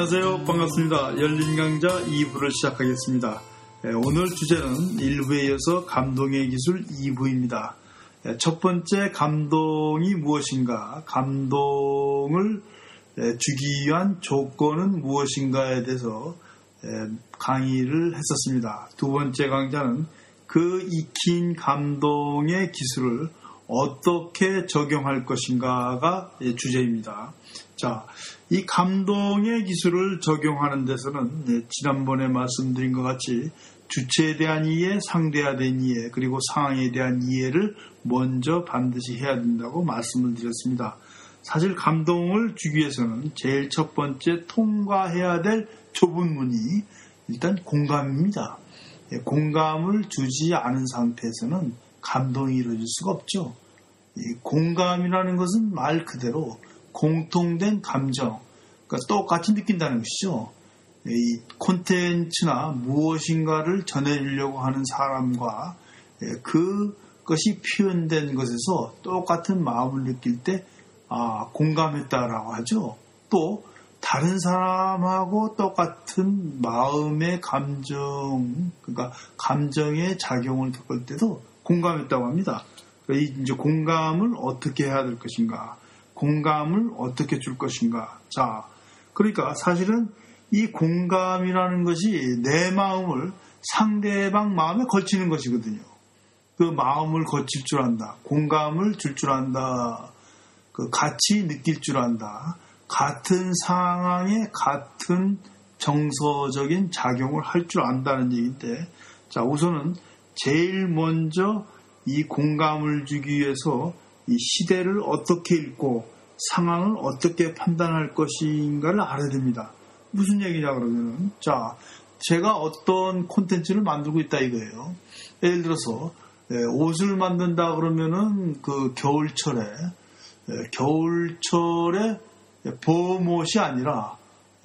안녕하세요. 반갑습니다. 열린 강좌 2부를 시작하겠습니다. 예, 오늘 주제는 1부에 이어서 감동의 기술 2부입니다. 예, 첫 번째 감동이 무엇인가, 감동을 예, 주기 위한 조건은 무엇인가에 대해서 강의를 했었습니다. 두 번째 강좌는 그 익힌 감동의 기술을 어떻게 적용할 것인가가 주제입니다. 자, 이 감동의 기술을 적용하는 데서는 네, 지난번에 말씀드린 것 같이 주체에 대한 이해, 대한 이해, 그리고 상황에 대한 이해를 먼저 반드시 해야 된다고 말씀을 드렸습니다. 사실 감동을 주기 위해서는 제일 첫 번째 통과해야 될 좁은 문이 일단 공감입니다. 예, 공감을 주지 않은 상태에서는 감동이 이루어질 수가 없죠. 공감이라는 것은 말 그대로 공통된 감정, 그러니까 똑같이 느낀다는 것이죠. 이 콘텐츠나 무엇인가를 전해주려고 하는 사람과 예, 그것이 표현된 것에서 똑같은 마음을 느낄 때 아, 공감했다라고 하죠. 또 다른 사람하고 똑같은 마음의 감정, 그러니까 감정의 작용을 겪을 때도 공감했다고 합니다. 그러니까 이제 공감을 어떻게 해야 될 것인가, 공감을 어떻게 줄 것인가. 자, 그러니까 사실은 이 공감이라는 것이 내 마음을 상대방 마음에 걸치는 것이거든요. 그 마음을 거칠 줄 안다. 공감을 줄 줄 안다. 그 같이 느낄 줄 안다. 같은 상황에 같은 정서적인 작용을 할 줄 안다는 얘기인데, 자, 우선은 제일 먼저 이 공감을 주기 위해서 이 시대를 어떻게 읽고 상황을 어떻게 판단할 것인가를 알아야 됩니다. 무슨 얘기냐 그러면은 자 제가 어떤 콘텐츠를 만들고 있다 이거예요. 예를 들어서 예, 옷을 만든다 그러면은 그 겨울철에 예, 겨울철에 봄옷이 아니라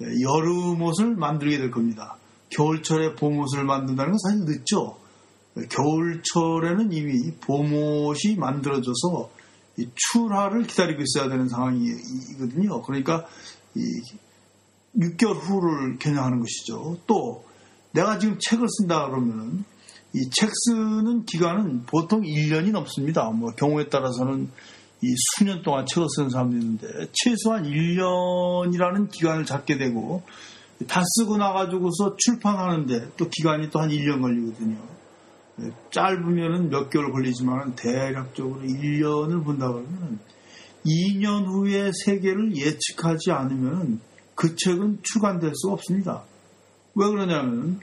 예, 여름옷을 만들게 될 겁니다. 겨울철에 봄옷을 만든다는 건 사실 늦죠. 겨울철에는 이미 봄옷이 만들어져서 출하를 기다리고 있어야 되는 상황이거든요. 그러니까 6개월 후를 겨냥하는 것이죠. 또 내가 지금 책을 쓴다 그러면은 이 책 쓰는 기간은 보통 1년이 넘습니다. 뭐 경우에 따라서는 이 수년 동안 책을 쓰는 사람도 있는데 최소한 1년이라는 기간을 잡게 되고 다 쓰고 나가지고서 출판하는데 또 기간이 또 한 1년 걸리거든요. 네, 짧으면 몇 개월 걸리지만 대략적으로 1년을 본다 그러면 2년 후에 세계를 예측하지 않으면 그 책은 출간될 수 없습니다. 왜 그러냐면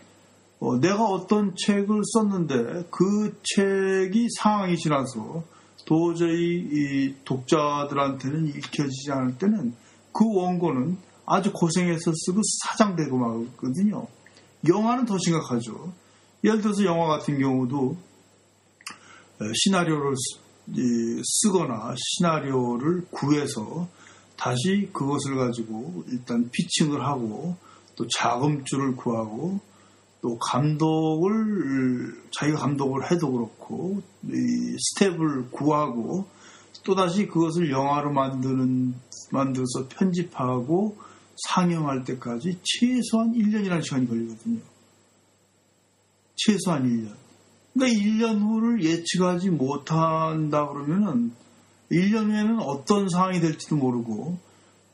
어, 내가 어떤 책을 썼는데 그 책이 상황이 지나서 도저히 독자들한테는 읽혀지지 않을 때는 그 원고는 아주 고생해서 쓰고 사장되고 말거든요. 영화는 더 심각하죠. 예를 들어서 영화 같은 경우도 시나리오를 쓰거나 시나리오를 구해서 다시 그것을 가지고 일단 피칭을 하고 또 자금줄을 구하고 또 감독을 자기가 감독을 해도 그렇고 스텝을 구하고 또 다시 그것을 영화로 만드는 만들어서 편집하고 상영할 때까지 최소한 1년이라는 시간이 걸리거든요. 최소한 1년. 그러니까 1년 후를 예측하지 못한다 그러면은 1년 후에는 어떤 상황이 될지도 모르고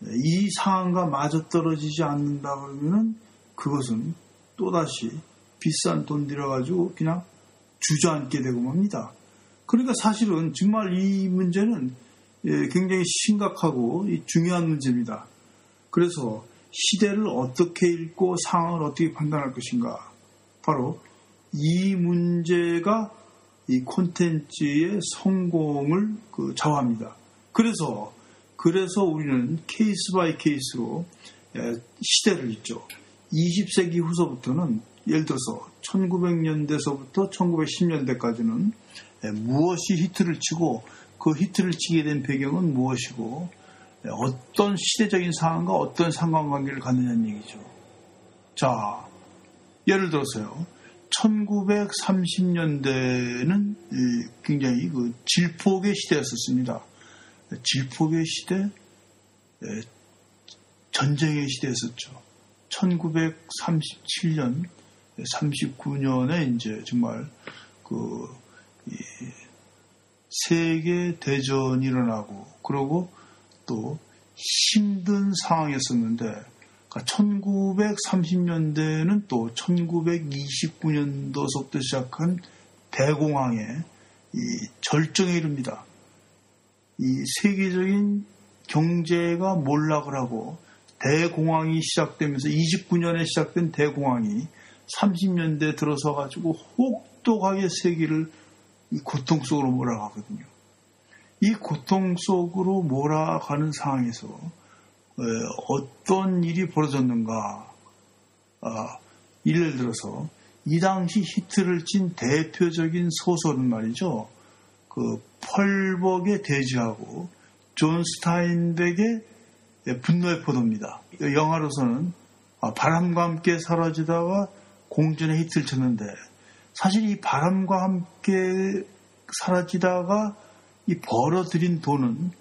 이 상황과 마저 떨어지지 않는다 그러면은 그것은 또다시 비싼 돈 들여가지고 그냥 주저앉게 되고 맙니다. 그러니까 사실은 정말 이 문제는 예, 굉장히 심각하고 중요한 문제입니다. 그래서 시대를 어떻게 읽고 상황을 어떻게 판단할 것인가. 바로 이 문제가 이 콘텐츠의 성공을 그 좌우합니다. 그래서 그래서 우리는 case by case로 시대를 읽죠. 20세기 후서부터는 예를 들어서 1900년대서부터 1910년대까지는 무엇이 히트를 치고 그 히트를 치게 된 배경은 무엇이고 어떤 시대적인 상황과 어떤 상관관계를 갖느냐는 얘기죠. 자, 예를 들어서요. 1930년대는 굉장히 그 질폭의 시대였었습니다. 질폭의 시대, 전쟁의 시대였었죠. 1937년, 39년에 이제 정말 그 세계 대전이 일어나고 그러고 또 힘든 상황이었었는데 1930년대는 그러니까 또 1929년도서부터 시작한 대공황의 이 절정에 이릅니다. 이 세계적인 경제가 몰락을 하고 대공황이 시작되면서 29년에 시작된 대공황이 30년대 들어서 가지고 혹독하게 세계를 고통 속으로 몰아가거든요. 이 고통 속으로 몰아가는 상황에서 어떤 일이 벌어졌는가? 아, 예를 들어서 이 당시 히트를 친 대표적인 소설은 말이죠. 그 펄벅의 대지하고 존 스타인백의 분노의 포도입니다. 영화로서는 아, 바람과 함께 사라지다가 공전의 히트를 쳤는데 사실 이 바람과 함께 사라지다가 이 벌어들인 돈은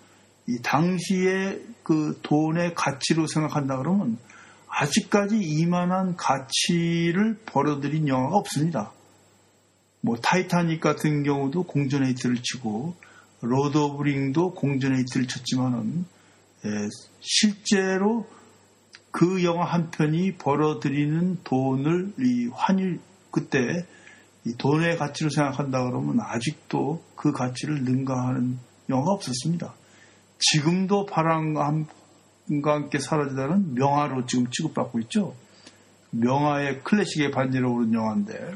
이 당시의 그 돈의 가치로 생각한다 그러면 아직까지 이만한 가치를 벌어들인 영화가 없습니다. 뭐 타이타닉 같은 경우도 공전의 히트를 치고 Lord of Ring도 공전의 히트를 쳤지만은 예, 실제로 그 영화 한 편이 벌어들이는 돈을 이 환율 그때 이 돈의 가치로 생각한다 그러면 아직도 그 가치를 능가하는 영화가 없었습니다. 지금도 바람과 함께 사라지다는 명화로 지금 취급받고 있죠. 명화의 클래식의 반지로 오른 영화인데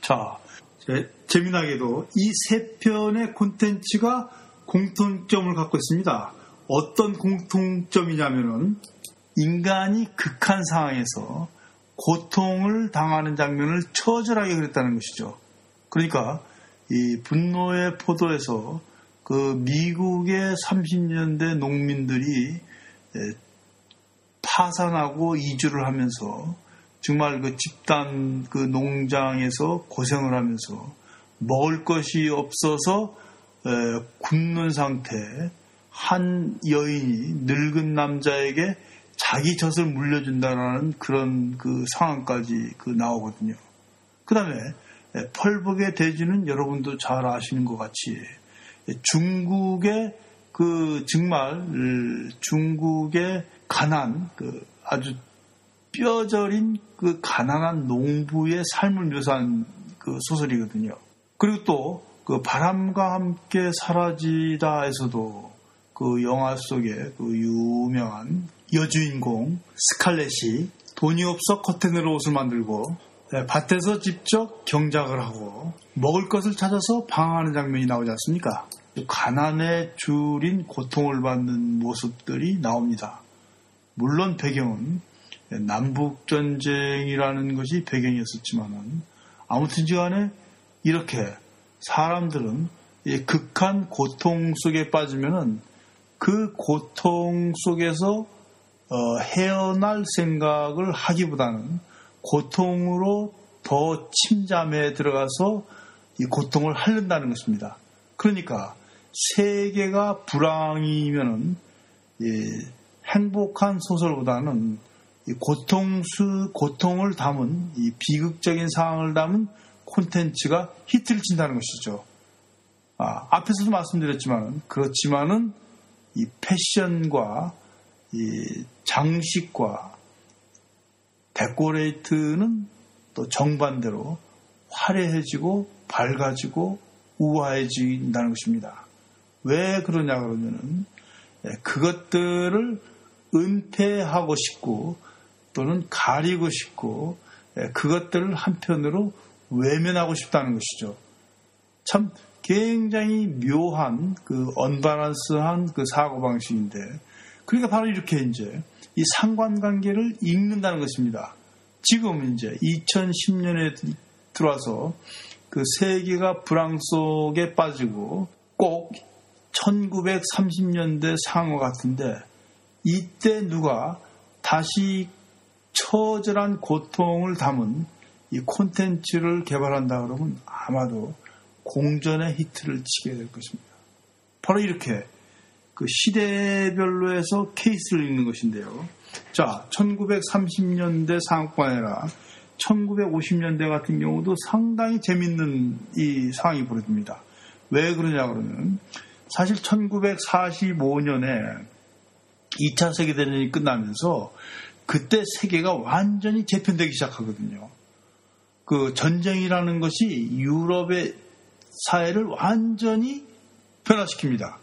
자 재미나게도 이 세 편의 콘텐츠가 공통점을 갖고 있습니다. 어떤 공통점이냐면은 인간이 극한 상황에서 고통을 당하는 장면을 처절하게 그렸다는 것이죠. 그러니까 이 분노의 포도에서 그 미국의 30년대 농민들이 파산하고 이주를 하면서 정말 그 집단 그 농장에서 고생을 하면서 먹을 것이 없어서 굶는 상태 한 여인이 늙은 남자에게 자기 젖을 물려준다라는 그런 그 상황까지 그 나오거든요. 그 다음에 펄벅의 대지는 여러분도 잘 아시는 것 같이 중국의 그 정말 중국의 가난 그 아주 뼈저린 그 가난한 농부의 삶을 묘사한 그 소설이거든요. 그리고 또 그 바람과 함께 사라지다에서도 그 영화 속에 그 유명한 여주인공 스칼렛이 돈이 없어 커튼으로 옷을 만들고 네, 밭에서 직접 경작을 하고 먹을 것을 찾아서 방황하는 장면이 나오지 않습니까? 가난에 줄인 고통을 받는 모습들이 나옵니다. 물론 배경은 남북전쟁이라는 것이 배경이었었지만은 아무튼지 간에 이렇게 사람들은 극한 고통 속에 빠지면은 그 고통 속에서 어, 헤어날 생각을 하기보다는 고통으로 더 침잠에 들어가서 이 고통을 핥는다는 것입니다. 그러니까 세계가 불황이면은 예, 행복한 소설보다는 고통 수 고통을 담은 이 비극적인 상황을 담은 콘텐츠가 히트를 친다는 것이죠. 아, 앞에서도 말씀드렸지만 그렇지만은 이 패션과 이 장식과 데코레이트는 또 정반대로 화려해지고 밝아지고 우아해진다는 것입니다. 왜 그러냐 그러면은 예, 그것들을 은폐하고 싶고 또는 가리고 싶고 예, 그것들을 한편으로 외면하고 싶다는 것이죠. 참 굉장히 묘한 그 언바란스한 그 사고 방식인데 그러니까 바로 이렇게 이제 이 상관관계를 읽는다는 것입니다. 지금 이제 2010년에 들어와서 그 세계가 불황 속에 빠지고 꼭 1930년대 상어 같은데 이때 누가 다시 처절한 고통을 담은 이 콘텐츠를 개발한다 그러면 아마도 공전의 히트를 치게 될 것입니다. 바로 이렇게 그 시대별로 해서 케이스를 읽는 것인데요. 자, 1930년대 상업관해라 1950년대 같은 경우도 상당히 재밌는 이 상황이 벌어집니다. 왜 그러냐 그러면 사실 1945년에 2차 세계대전이 끝나면서 그때 세계가 완전히 재편되기 시작하거든요. 그 전쟁이라는 것이 유럽의 사회를 완전히 변화시킵니다.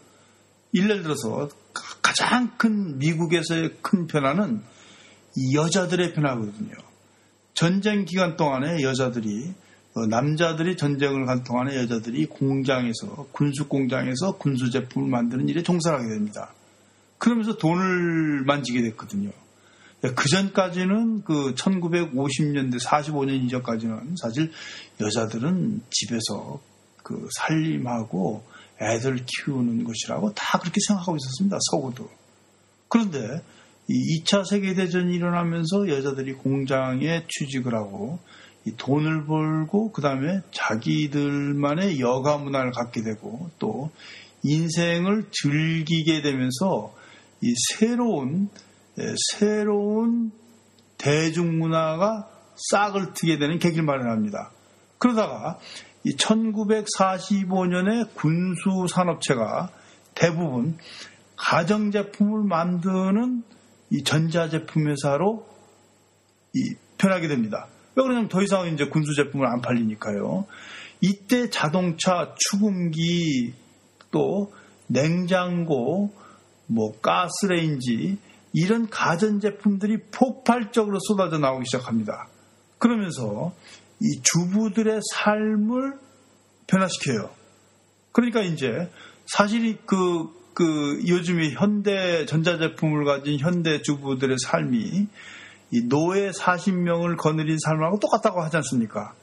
예를 들어서 가장 큰 미국에서의 큰 변화는 여자들의 변화거든요. 전쟁 기간 동안에 여자들이 어, 남자들이 전쟁을 간 동안에 여자들이 공장에서 군수 공장에서 군수 제품을 만드는 일에 종사하게 됩니다. 그러면서 돈을 만지게 됐거든요. 그 전까지는 그 1950년대 45년 이전까지는 사실 여자들은 집에서 그 살림하고 애들 키우는 것이라고 다 그렇게 생각하고 있었습니다. 서구도. 그런데 이 2차 세계대전이 일어나면서 여자들이 공장에 취직을 하고 돈을 벌고 그 다음에 자기들만의 여가 문화를 갖게 되고 또 인생을 즐기게 되면서 이 새로운 새로운 대중문화가 싹을 트게 되는 계기를 마련합니다. 그러다가 1945년에 군수 산업체가 대부분 가정제품을 만드는 이 전자제품 회사로 이 변하게 됩니다. 왜 그러냐면 더 이상 이제 군수 제품을 안 팔리니까요. 이때 자동차, 추금기, 또 냉장고, 뭐 가스레인지 이런 가전 제품들이 폭발적으로 쏟아져 나오기 시작합니다. 그러면서 이 주부들의 삶을 변화시켜요. 그러니까 이제 사실이 그, 그 요즘에 현대 전자제품을 가진 현대 주부들의 삶이 이 노예 40명을 거느린 삶하고 똑같다고 하지 않습니까?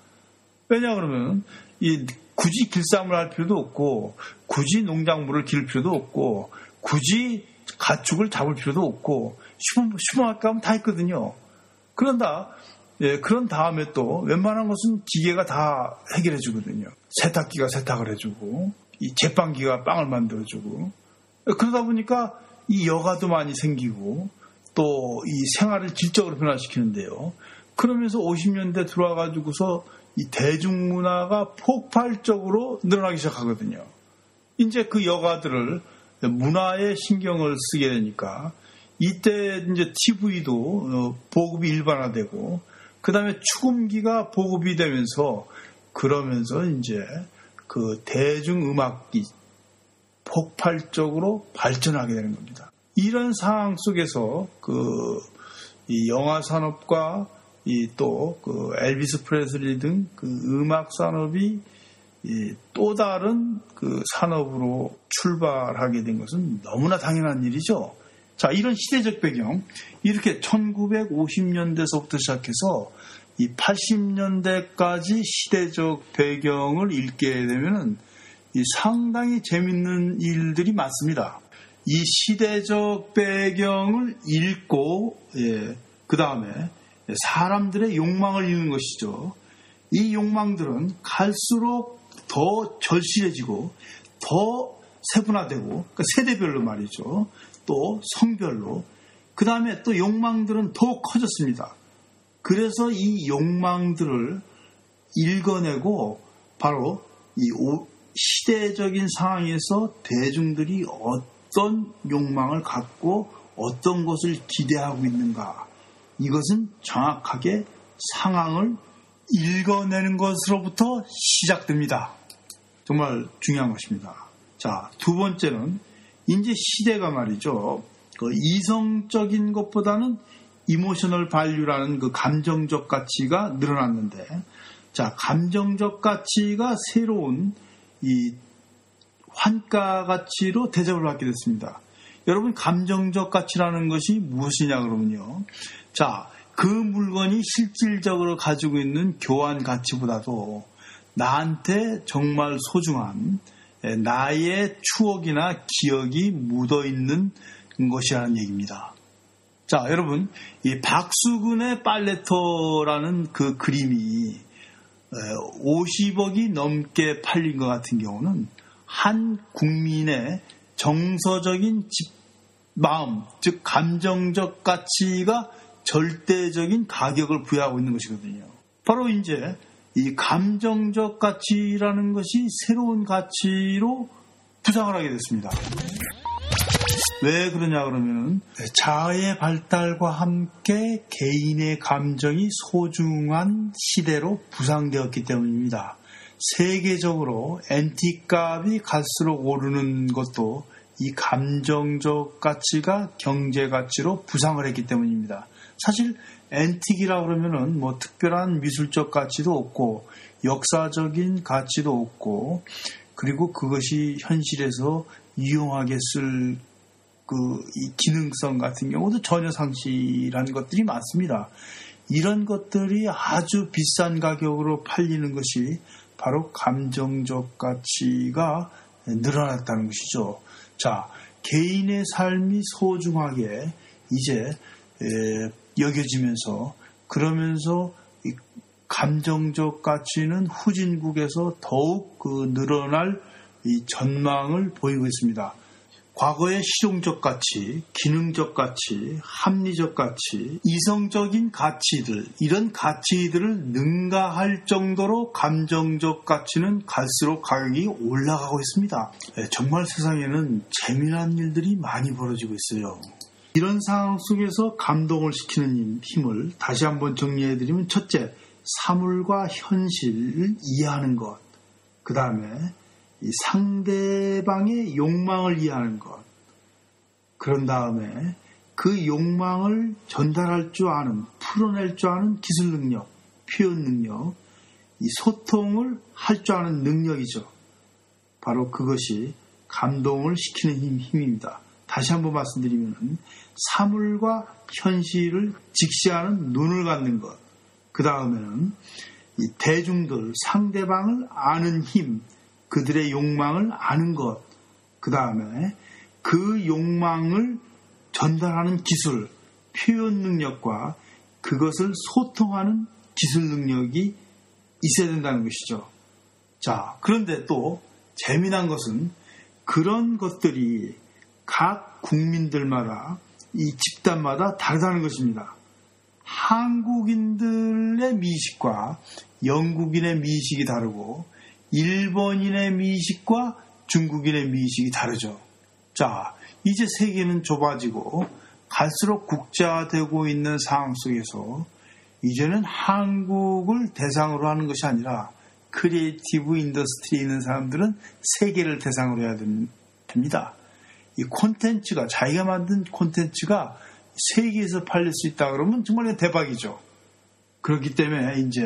왜냐 그러면 이 굳이 길쌈을 할 필요도 없고 굳이 농작물을 기를 필요도 없고 굳이 가축을 잡을 필요도 없고 슈퍼, 슈퍼마켓 가면 다 있거든요. 그런다 예, 그런 다음에 또 웬만한 것은 기계가 다 해결해 주거든요. 세탁기가 세탁을 해주고 이 제빵기가 빵을 만들어주고 그러다 보니까 이 여가도 많이 생기고 또 이 생활을 질적으로 변화시키는데요. 그러면서 50년대 들어와가지고서 이 대중문화가 폭발적으로 늘어나기 시작하거든요. 이제 그 여가들을 문화에 신경을 쓰게 되니까 이때 이제 TV도 어, 보급이 일반화되고 그 다음에 추금기가 보급이 되면서 그러면서 이제 그 대중음악이 폭발적으로 발전하게 되는 겁니다. 이런 상황 속에서 그 이 영화 산업과 이 또 그 엘비스 프레슬리 등 그 음악 산업이 또 다른 그 산업으로 출발하게 된 것은 너무나 당연한 일이죠. 자, 이런 시대적 배경, 이렇게 1950년대서부터 시작해서 이 80년대까지 시대적 배경을 읽게 되면은 상당히 재밌는 일들이 많습니다. 이 시대적 배경을 읽고, 예, 그 다음에 사람들의 욕망을 읽는 것이죠. 이 욕망들은 갈수록 더 절실해지고 더 세분화되고 그러니까 세대별로 말이죠. 또 성별로 그 다음에 또 욕망들은 더욱 커졌습니다. 그래서 이 욕망들을 읽어내고 바로 이 시대적인 상황에서 대중들이 어떤 욕망을 갖고 어떤 것을 기대하고 있는가 이것은 정확하게 상황을 읽어내는 것으로부터 시작됩니다. 정말 중요한 것입니다. 자, 두 번째는 이제 시대가 말이죠. 그 이성적인 것보다는 emotional value라는 그 감정적 가치가 늘어났는데, 자, 감정적 가치가 새로운 이 환가 가치로 대접을 받게 됐습니다. 여러분, 감정적 가치라는 것이 무엇이냐 그러면요. 자, 그 물건이 실질적으로 가지고 있는 교환 가치보다도 나한테 정말 소중한 나의 추억이나 기억이 묻어 있는 것이라는 얘기입니다. 자, 여러분, 이 박수근의 빨래터라는 그 그림이 50억이 넘게 팔린 것 같은 경우는 한 국민의 정서적인 집, 마음, 즉 감정적 가치가 절대적인 가격을 부여하고 있는 것이거든요. 바로 이제 이 감정적 가치라는 것이 새로운 가치로 부상을 하게 됐습니다. 왜 그러냐 그러면 자아의 발달과 함께 개인의 감정이 소중한 시대로 부상되었기 때문입니다. 세계적으로 엔티 값이 갈수록 오르는 것도 이 감정적 가치가 경제 가치로 부상을 했기 때문입니다. 사실 엔틱이라 그러면은 뭐 특별한 미술적 가치도 없고 역사적인 가치도 없고 그리고 그것이 현실에서 유용하게 쓸 그 기능성 같은 경우도 전혀 상실한 것들이 많습니다. 이런 것들이 아주 비싼 가격으로 팔리는 것이 바로 감정적 가치가 늘어났다는 것이죠. 자, 개인의 삶이 소중하게 이제 여겨지면서 그러면서 감정적 가치는 후진국에서 더욱 그 늘어날 이 전망을 보이고 있습니다. 과거의 실용적 가치, 기능적 가치, 합리적 가치, 이성적인 가치들, 이런 가치들을 능가할 정도로 감정적 가치는 갈수록 가격이 올라가고 있습니다. 네, 정말 세상에는 재미난 일들이 많이 벌어지고 있어요. 이런 상황 속에서 감동을 시키는 힘을 다시 한번 정리해드리면 첫째, 사물과 현실을 이해하는 것. 그 다음에 상대방의 욕망을 이해하는 것. 그런 다음에 그 욕망을 전달할 줄 아는, 풀어낼 줄 아는 기술 능력, 표현 능력, 이 소통을 할 줄 아는 능력이죠. 바로 그것이 감동을 시키는 힘, 힘입니다. 다시 한번 말씀드리면 사물과 현실을 직시하는 눈을 갖는 것. 그 다음에는 대중들, 상대방을 아는 힘, 그들의 욕망을 아는 것. 그 다음에 그 욕망을 전달하는 기술, 표현 능력과 그것을 소통하는 기술 능력이 있어야 된다는 것이죠. 자, 그런데 또 재미난 것은 그런 것들이 각 국민들마다 이 집단마다 다르다는 것입니다. 한국인들의 미식과 영국인의 미식이 다르고 일본인의 미식과 중국인의 미식이 다르죠. 자, 이제 세계는 좁아지고 갈수록 국자되고 있는 상황 속에서 이제는 한국을 대상으로 하는 것이 아니라 creative industry에 있는 사람들은 세계를 대상으로 해야 됩니다. 이 콘텐츠가 자기가 만든 콘텐츠가 세계에서 팔릴 수 있다 그러면 정말 대박이죠. 그렇기 때문에 이제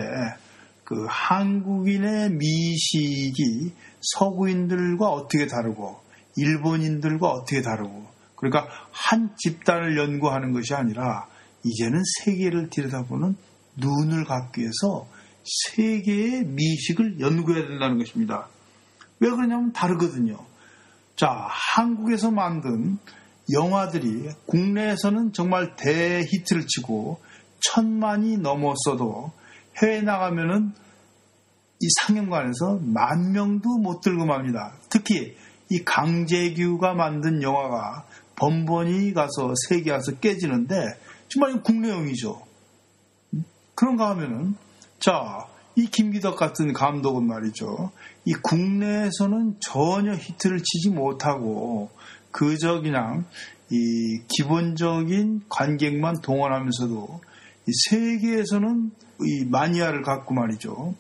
그 한국인의 미의식이 서구인들과 어떻게 다르고 일본인들과 어떻게 다르고 그러니까 한 집단을 연구하는 것이 아니라 이제는 세계를 들여다보는 눈을 갖기 위해서 세계의 미식을 연구해야 된다는 것입니다. 왜 그러냐면 다르거든요. 자, 한국에서 만든 영화들이 국내에서는 정말 대히트를 치고 천만이 넘었어도 해외 나가면은 이 상영관에서 만 명도 못 들고 맙니다. 특히 이 강재규가 만든 영화가 번번이 가서 세계 가서 깨지는데 정말 국내용이죠. 그런가 하면은 자, 이 김기덕 같은 감독은 말이죠. 이 국내에서는 전혀 히트를 치지 못하고 그저 그냥 이 기본적인 관객만 동원하면서도 이 세계에서는 이 마니아를 갖고 말이죠.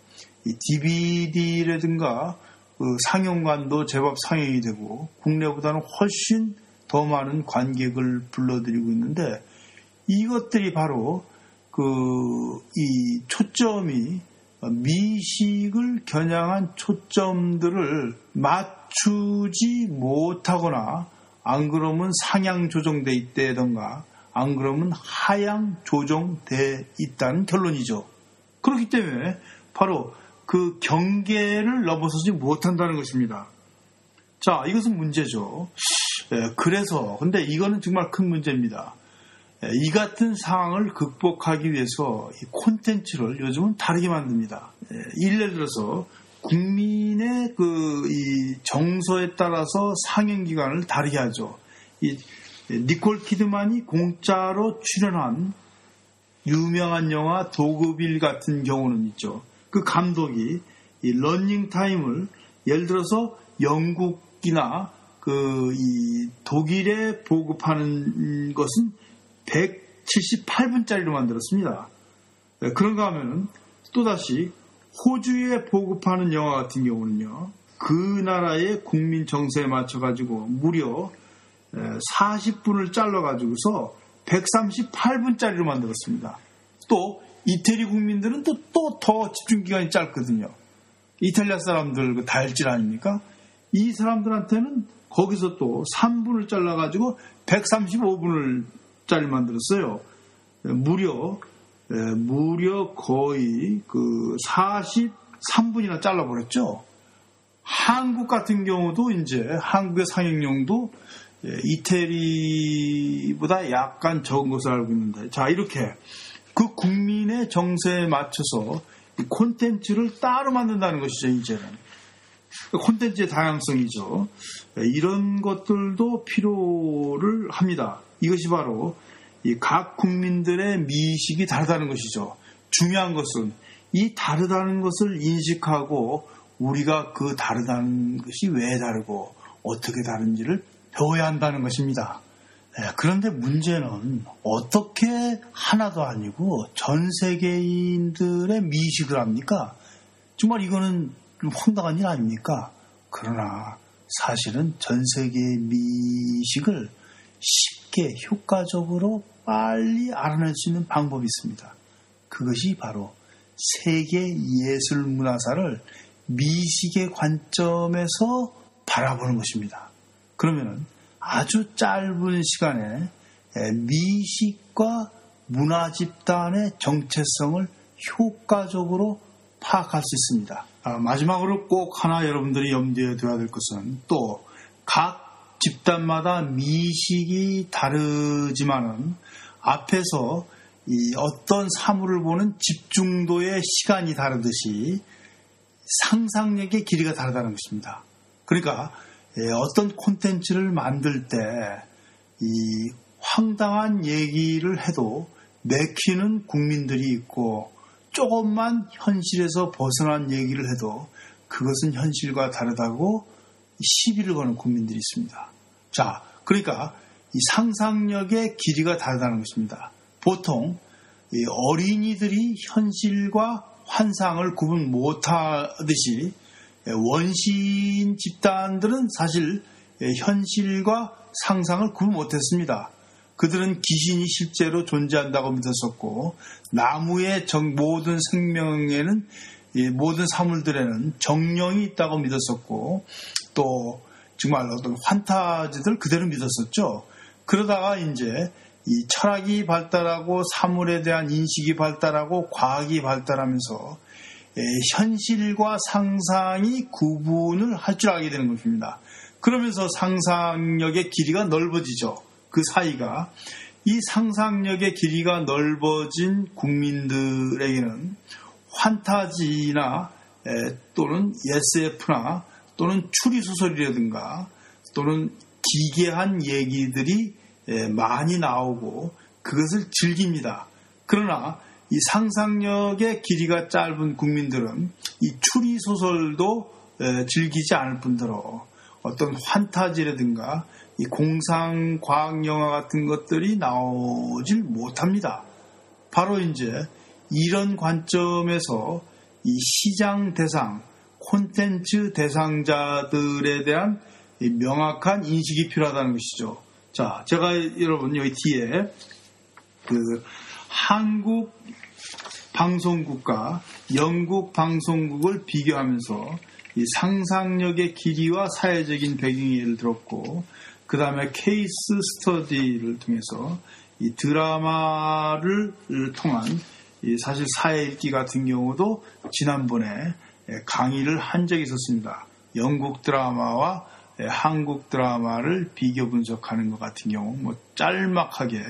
이 DVD라든가 그 상영관도 제법 상영이 되고 국내보다는 훨씬 더 많은 관객을 불러들이고 있는데 이것들이 바로 그 이 초점이 미식을 겨냥한 초점들을 맞추지 못하거나 안 그러면 상향 조정돼 있다던가 안 그러면 하향 조정돼 있다는 결론이죠. 그렇기 때문에 바로 그 경계를 넘어서지 못한다는 것입니다. 자, 이것은 문제죠. 예, 그래서 근데 이거는 정말 큰 문제입니다. 예, 이 같은 상황을 극복하기 위해서 이 콘텐츠를 요즘은 다르게 만듭니다. 예, 예를 들어서 국민의 그이 정서에 따라서 상영 기간을 다르게 하죠. 이 니콜 키드만이 공짜로 출연한 유명한 영화 도그빌 같은 경우는 있죠. 그 감독이 이 러닝 타임을 예를 들어서 영국이나 그 이 독일에 보급하는 것은 178분짜리로 만들었습니다. 네, 그런가 하면은 또다시 호주에 보급하는 영화 같은 경우는요. 그 나라의 국민 정서에 맞춰 가지고 무려 40분을 잘라가지고서 138분짜리로 만들었습니다. 또 이태리 국민들은 또 또 더 집중 기간이 짧거든요. 이탈리아 사람들 그 다혈질 아닙니까? 이 사람들한테는 거기서 또 3분을 잘라가지고 135분을 짜리 만들었어요. 무려 무려 거의 그 43분이나 잘라버렸죠. 한국 같은 경우도 이제 한국의 상영용도 이태리보다 약간 적은 것을 알고 있는데. 자 이렇게 그 국민의 정세에 맞춰서 콘텐츠를 따로 만든다는 것이죠 이제는. 콘텐츠의 다양성이죠. 이런 것들도 필요를 합니다. 이것이 바로 각 국민들의 미식이 다르다는 것이죠. 중요한 것은 이 다르다는 것을 인식하고 우리가 그 다르다는 것이 왜 다르고 어떻게 다른지를 배워야 한다는 것입니다. 네, 그런데 문제는 어떻게 하나도 아니고 전 세계인들의 미식을 합니까? 정말 이거는 좀 황당한 일 아닙니까? 그러나 사실은 전 세계의 미식을 쉽게 효과적으로 빨리 알아낼 수 있는 방법이 있습니다. 그것이 바로 세계 예술 문화사를 미식의 관점에서 바라보는 것입니다. 그러면 아주 짧은 시간에 미식과 문화 집단의 정체성을 효과적으로 파악할 수 있습니다. 아, 마지막으로 꼭 하나 여러분들이 염두에 둬야 될 것은 또 각 집단마다 미식이 다르지만은 앞에서 이 어떤 사물을 보는 집중도의 시간이 다르듯이 상상력의 길이가 다르다는 것입니다. 그러니까 예, 어떤 콘텐츠를 만들 때 이 황당한 얘기를 해도 내키는 국민들이 있고 조금만 현실에서 벗어난 얘기를 해도 그것은 현실과 다르다고 시비를 거는 국민들이 있습니다. 자, 그러니까 이 상상력의 길이가 다르다는 것입니다. 보통 어린이들이 현실과 환상을 구분 못하듯이 원시인 집단들은 사실 현실과 상상을 구분 못했습니다. 그들은 귀신이 실제로 존재한다고 믿었었고 나무의 모든 생명에는 모든 사물들에는 정령이 있다고 믿었었고 또 정말 어떤 환타지들 그대로 믿었었죠. 그러다가 이제 이 철학이 발달하고 사물에 대한 인식이 발달하고 과학이 발달하면서 현실과 상상이 구분을 할 줄 알게 되는 것입니다. 그러면서 상상력의 길이가 넓어지죠. 그 사이가 이 상상력의 길이가 넓어진 국민들에게는 환타지나 또는 SF나 또는 추리소설이라든가 또는 기괴한 얘기들이 많이 나오고 그것을 즐깁니다. 그러나 이 상상력의 길이가 짧은 국민들은 이 추리 소설도 즐기지 않을 뿐더러 어떤 환타지라든가 이 공상 과학 영화 같은 것들이 나오질 못합니다. 바로 이제 이런 관점에서 이 시장 대상, 콘텐츠 대상자들에 대한 명확한 인식이 필요하다는 것이죠. 자, 제가 여러분 여기 뒤에 그 한국 방송국과 영국 방송국을 비교하면서 이 상상력의 길이와 사회적인 배경 예를 들었고 그 다음에 케이스 스터디를 통해서 이 드라마를 통한 사실 사회 읽기 같은 경우도 지난번에 예, 강의를 한 적이 있었습니다. 영국 드라마와 예, 한국 드라마를 비교 분석하는 것 같은 경우 뭐 짤막하게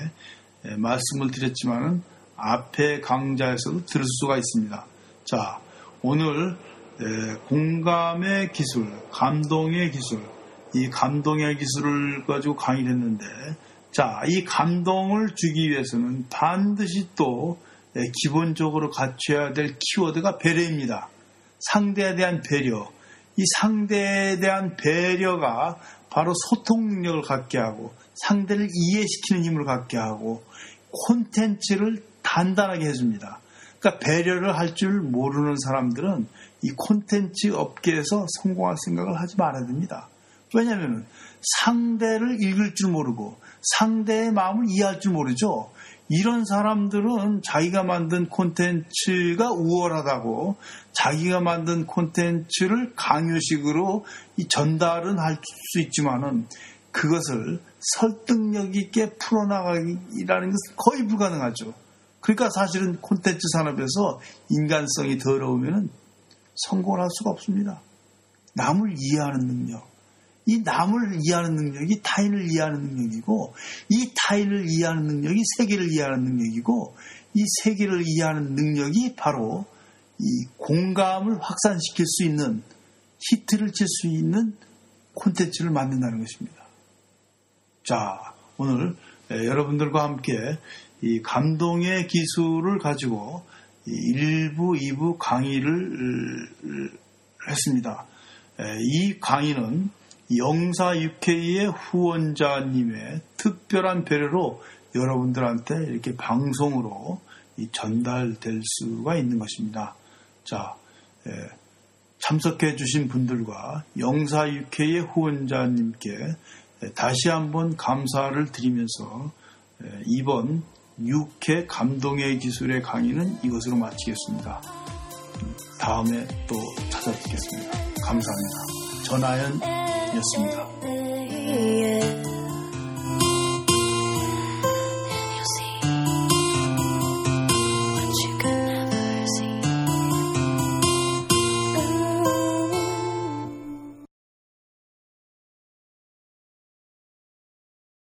예, 말씀을 드렸지만은 앞에 강좌에서도 들을 수가 있습니다. 자, 오늘 공감의 기술, 감동의 기술, 이 감동의 기술을 가지고 강의를 했는데, 자, 이 감동을 주기 위해서는 반드시 또 기본적으로 갖춰야 될 키워드가 배려입니다. 상대에 대한 배려. 이 상대에 대한 배려가 바로 소통 능력을 갖게 하고 상대를 이해시키는 힘을 갖게 하고 콘텐츠를 단단하게 해줍니다. 그러니까 배려를 할 줄 모르는 사람들은 이 콘텐츠 업계에서 성공할 생각을 하지 말아야 됩니다. 왜냐하면 상대를 읽을 줄 모르고 상대의 마음을 이해할 줄 모르죠. 이런 사람들은 자기가 만든 콘텐츠가 우월하다고 자기가 만든 콘텐츠를 강요식으로 전달은 할 수 있지만은 그것을 설득력 있게 풀어나가기라는 것은 거의 불가능하죠. 그러니까 사실은 콘텐츠 산업에서 인간성이 더러우면 성공을 할 수가 없습니다. 남을 이해하는 능력. 이 남을 이해하는 능력이 타인을 이해하는 능력이고 이 타인을 이해하는 능력이 세계를 이해하는 능력이고 이 세계를 이해하는 능력이 바로 이 공감을 확산시킬 수 있는 히트를 칠 수 있는 콘텐츠를 만든다는 것입니다. 자, 오늘 여러분들과 함께 이 감동의 기술을 가지고 1부, 2부 강의를 했습니다. 이 강의는 영사 UK의 후원자님의 특별한 배려로 여러분들한테 이렇게 방송으로 전달될 수가 있는 것입니다. 자, 예, 참석해 주신 분들과 영사 UK의 후원자님께 다시 한번 감사를 드리면서 예, 이번 6회 감동의 기술의 강의는 이것으로 마치겠습니다. 다음에 또 찾아뵙겠습니다. 감사합니다. 전하연 였습니다.